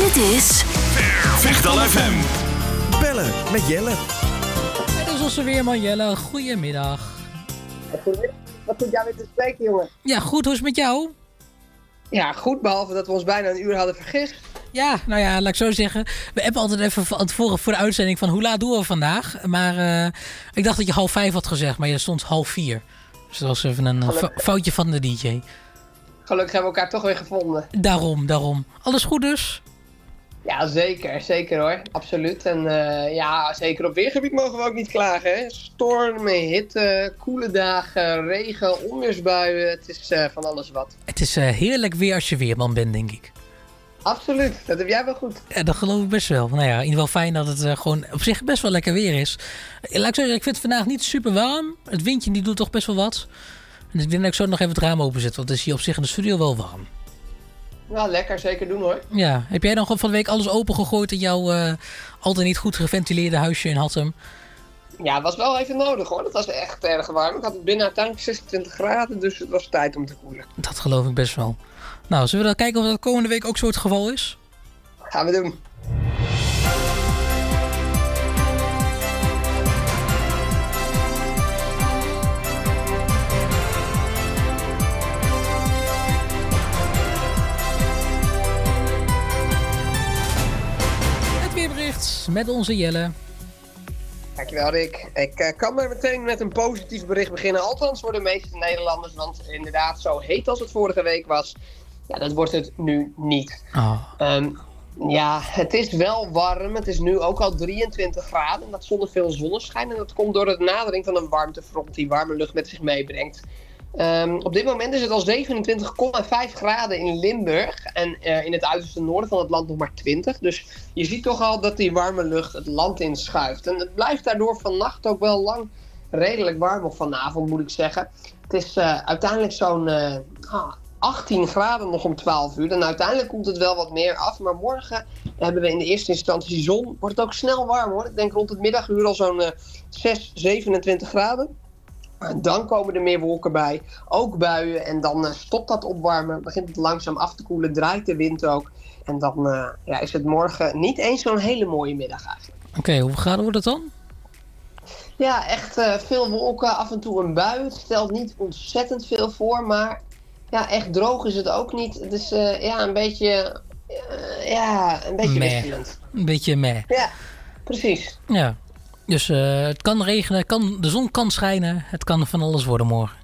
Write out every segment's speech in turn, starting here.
Dit is Vechtal FM. Bellen met Jelle. Het is onze weerman Jelle. Goedemiddag. Wat zit jij weer te spreken, jongen? Ja, goed. Hoe is het met jou? Ja, goed, behalve dat we ons bijna een uur hadden vergist. Ja, nou ja, laat ik zo zeggen. We hebben altijd even van tevoren voor de uitzending van hoe laat doen we vandaag. Maar eh, ik dacht dat je half vijf had gezegd, maar je stond half vier. Dus dat was even een eh, Gelukkig. foutje van de DJ. Gelukkig hebben we elkaar toch weer gevonden. Daarom, daarom. Alles goed dus? Ja, zeker, zeker hoor. Absoluut. En eh, ja, zeker op weergebied mogen we ook niet klagen. Hè? Stormen, hitte, koele dagen, regen, onweersbuien. Het is eh, van alles wat. Het is eh, heerlijk weer als je weerman bent, denk ik. Absoluut, dat heb jij wel goed. Ja, dat geloof ik best wel. Nou ja, in ieder geval fijn dat het gewoon op zich best wel lekker weer is. Laat ik zeggen, ik vind het vandaag niet super warm. Het windje die doet toch best wel wat. Dus ik denk dat ik zo nog even het raam open zet, want het is hier op zich in de studio wel warm. Nou, lekker, zeker doen hoor. Ja, heb jij dan van de week alles opengegooid in jouw eh, altijd niet goed geventileerde huisje in Hattem? Ja, het was wel even nodig hoor. Het was echt erg warm. Ik had het binnen uiteindelijk 26 graden, dus het was tijd om te koelen. Dat geloof ik best wel. Nou, zullen we dan kijken of dat komende week ook zo het geval is? Gaan we doen. Met onze Jelle. Dankjewel Rick. Ik eh, kan maar meteen met een positief bericht beginnen. Althans voor de meeste Nederlanders. Want inderdaad, zo heet als het vorige week was. Ja, dat wordt het nu niet. Oh, Ehm, ja, het is wel warm. Het is nu ook al 23 graden. En dat zonder veel zonneschijn. En dat komt door de nadering van een warmtefront die warme lucht met zich meebrengt. Ehm, op dit moment is het al 27,5 graden in Limburg. En eh, in het uiterste noorden van het land nog maar 20. Dus je ziet toch al dat die warme lucht het land inschuift. En het blijft daardoor vannacht ook wel lang redelijk warm. Of vanavond moet ik zeggen. Het is eh, uiteindelijk zo'n eh, ah, 18 graden nog om 12 uur. En uiteindelijk komt het wel wat meer af. Maar morgen hebben we in de eerste instantie zon. Wordt het ook snel warm hoor. Ik denk rond het middaguur al zo'n eh 6, 27 graden. En dan komen er meer wolken bij. Ook buien. En dan eh, stopt dat opwarmen. Begint het langzaam af te koelen. Draait de wind ook. En dan eh, ja, is het morgen niet eens zo'n hele mooie middag eigenlijk. Oké, hoeveel graden wordt het dan? Ja, echt eh, veel wolken, af en toe een bui. Het stelt niet ontzettend veel voor, maar ja, echt droog is het ook niet. Het is eh, ja, een beetje, eh, ja, een beetje. Een beetje meh. Ja, precies. Ja. Dus eh, het kan regenen, kan, de zon kan schijnen. Het kan van alles worden morgen.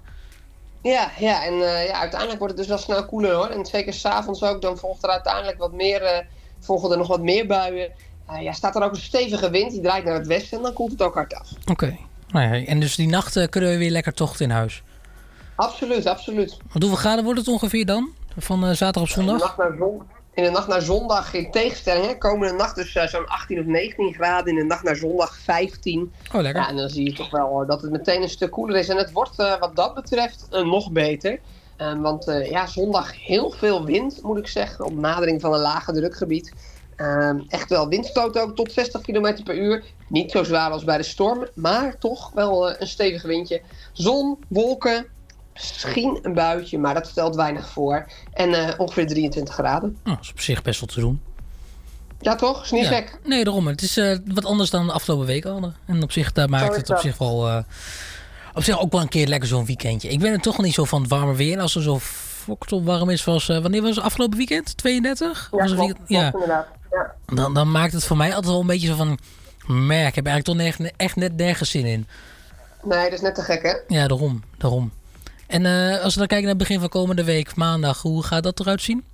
Ja, ja en eh, ja, uiteindelijk wordt het dus wel snel koeler hoor. En zeker s'avonds ook, dan volgt er uiteindelijk wat meer, eh, volgen er nog wat meer buien. Ja, staat er ook een stevige wind, die draait naar het westen en dan koelt het ook hard af. Oké. Nou ja, en dus die nacht eh, kunnen we weer lekker tochten in huis. Absoluut, absoluut. Hoeveel graden wordt het ongeveer dan? Van zaterdag op zondag? nacht naar zon, in de nacht naar zondag, in tegenstelling, hè, komende nacht dus eh, zo'n 18 of 19 graden. In de nacht naar zondag 15. Oh, lekker. Ja, en dan zie je toch wel eh, dat het meteen een stuk koeler is. En het wordt eh, wat dat betreft nog beter. Eh, want ja, zondag heel veel wind, moet ik zeggen. Op nadering van een lage drukgebied. Eh, echt wel windstoot ook tot 60 km per uur. Niet zo zwaar als bij de storm, maar toch wel een stevig windje. Zon, wolken, misschien een buitje, maar dat stelt weinig voor. En eh, ongeveer 23 graden. Oh, dat is op zich best wel te doen. Ja, toch? Is niet Ja. gek. Nee, daarom. Het is eh, wat anders dan de afgelopen weken hadden. En op zich, daar maakt het op dat. zich wel... eh, op zich ook wel een keer lekker zo'n weekendje. Ik ben er toch wel niet zo van het warme weer. Als er zo foktop warm is, was... eh, wanneer was het afgelopen weekend? 32? Ja, Was het klopt, weekend- ja. klopt inderdaad. Ja. Dan, dan maakt het voor mij altijd wel een beetje zo van... Merk, ik heb eigenlijk toch echt net nergens zin in. Nee, dat is net te gek, hè? Ja, daarom. daarom. En eh, als we dan kijken naar het begin van komende week, maandag, hoe gaat dat eruit zien?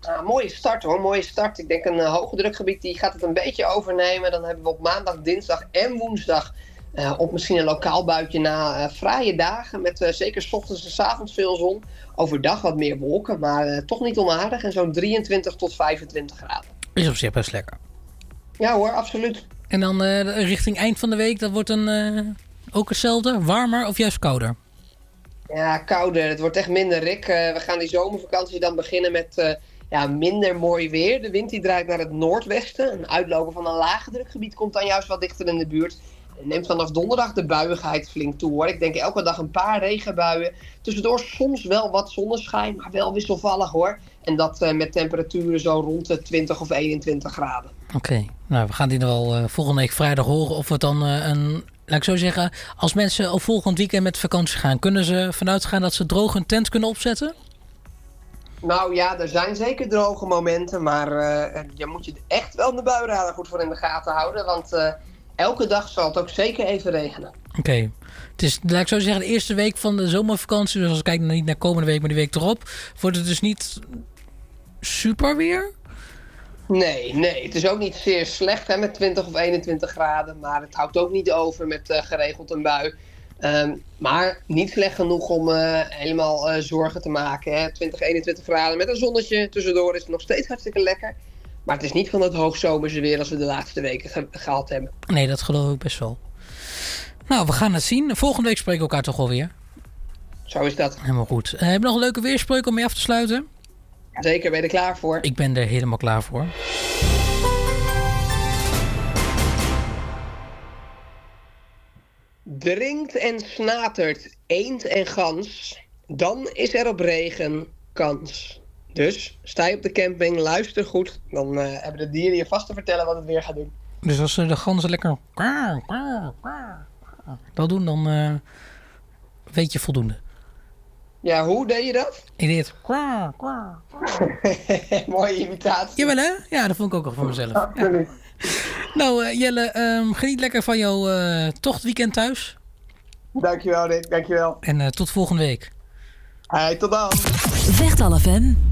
Ah, mooie start hoor, mooie start. Ik denk een eh, hoge drukgebied die gaat het een beetje overnemen. Dan hebben we op maandag, dinsdag en woensdag eh, op misschien een lokaal buitje na eh fraaie dagen. Met eh, zeker 's ochtends en 's avonds veel zon. Overdag wat meer wolken, maar eh, toch niet onaardig. En zo'n 23 tot 25 graden. Is op zich best lekker. Ja hoor, absoluut. En dan eh, richting eind van de week, dat wordt een, eh, ook hetzelfde? Warmer of juist kouder? Ja, kouder. Het wordt echt minder, Rick. Eh, we gaan die zomervakantie dan beginnen met eh, ja, minder mooi weer. De wind die draait naar het noordwesten. Een uitloper van een lage drukgebied komt dan juist wat dichter in de buurt. Het neemt vanaf donderdag de buiigheid flink toe hoor. Ik denk elke dag een paar regenbuien. Tussendoor soms wel wat zonneschijn, maar wel wisselvallig hoor. En dat eh, met temperaturen zo rond de 20 of 21 graden. Oké, nou we gaan die dan wel volgende week vrijdag horen of we het dan een... Laat ik zo zeggen, als mensen op volgend weekend met vakantie gaan, kunnen ze vanuit gaan dat ze droog een tent kunnen opzetten? Nou ja, er zijn zeker droge momenten, maar eh, je moet je echt wel de buienradar goed voor in de gaten houden. Want eh, elke dag zal het ook zeker even regenen. Oké. Het is, laat ik zo zeggen, de eerste week van de zomervakantie. Dus als ik kijk niet naar komende week, maar die week erop. Wordt het dus niet super weer? Nee, nee, het is ook niet zeer slecht hè, met 20 of 21 graden. Maar het houdt ook niet over met eh, geregeld een bui. Ehm, maar niet slecht genoeg om eh, helemaal eh, zorgen te maken. Hè. 20, 21 graden met een zonnetje tussendoor is het nog steeds hartstikke lekker. Maar het is niet van het hoogzomerse weer als we de laatste weken ge- gehad hebben. Nee, dat geloof ik best wel. Nou, we gaan het zien. Volgende week spreken we elkaar toch wel weer. Zo is dat. Helemaal goed. Uh, heb je nog een leuke weerspreuk om mee af te sluiten? Zeker, ben je er klaar voor? Ik ben er helemaal klaar voor. Drinkt en snatert eend en gans, dan is er op regen kans. Dus sta je op de camping, luister goed, dan eh, hebben de dieren je vast te vertellen wat het weer gaat doen. Dus als ze de ganzen lekker dat doen, dan uh, weet je voldoende. Ja, hoe deed je dat? Ik deed Mooie imitatie. Jawel hè? Ja, dat vond ik ook al van mezelf. Ja. Nou uh, Jelle, um, geniet lekker van jouw uh, tochtweekend thuis. Dankjewel Rick, dankjewel. En uh, tot volgende week. Hey, tot dan. Vechtal FM.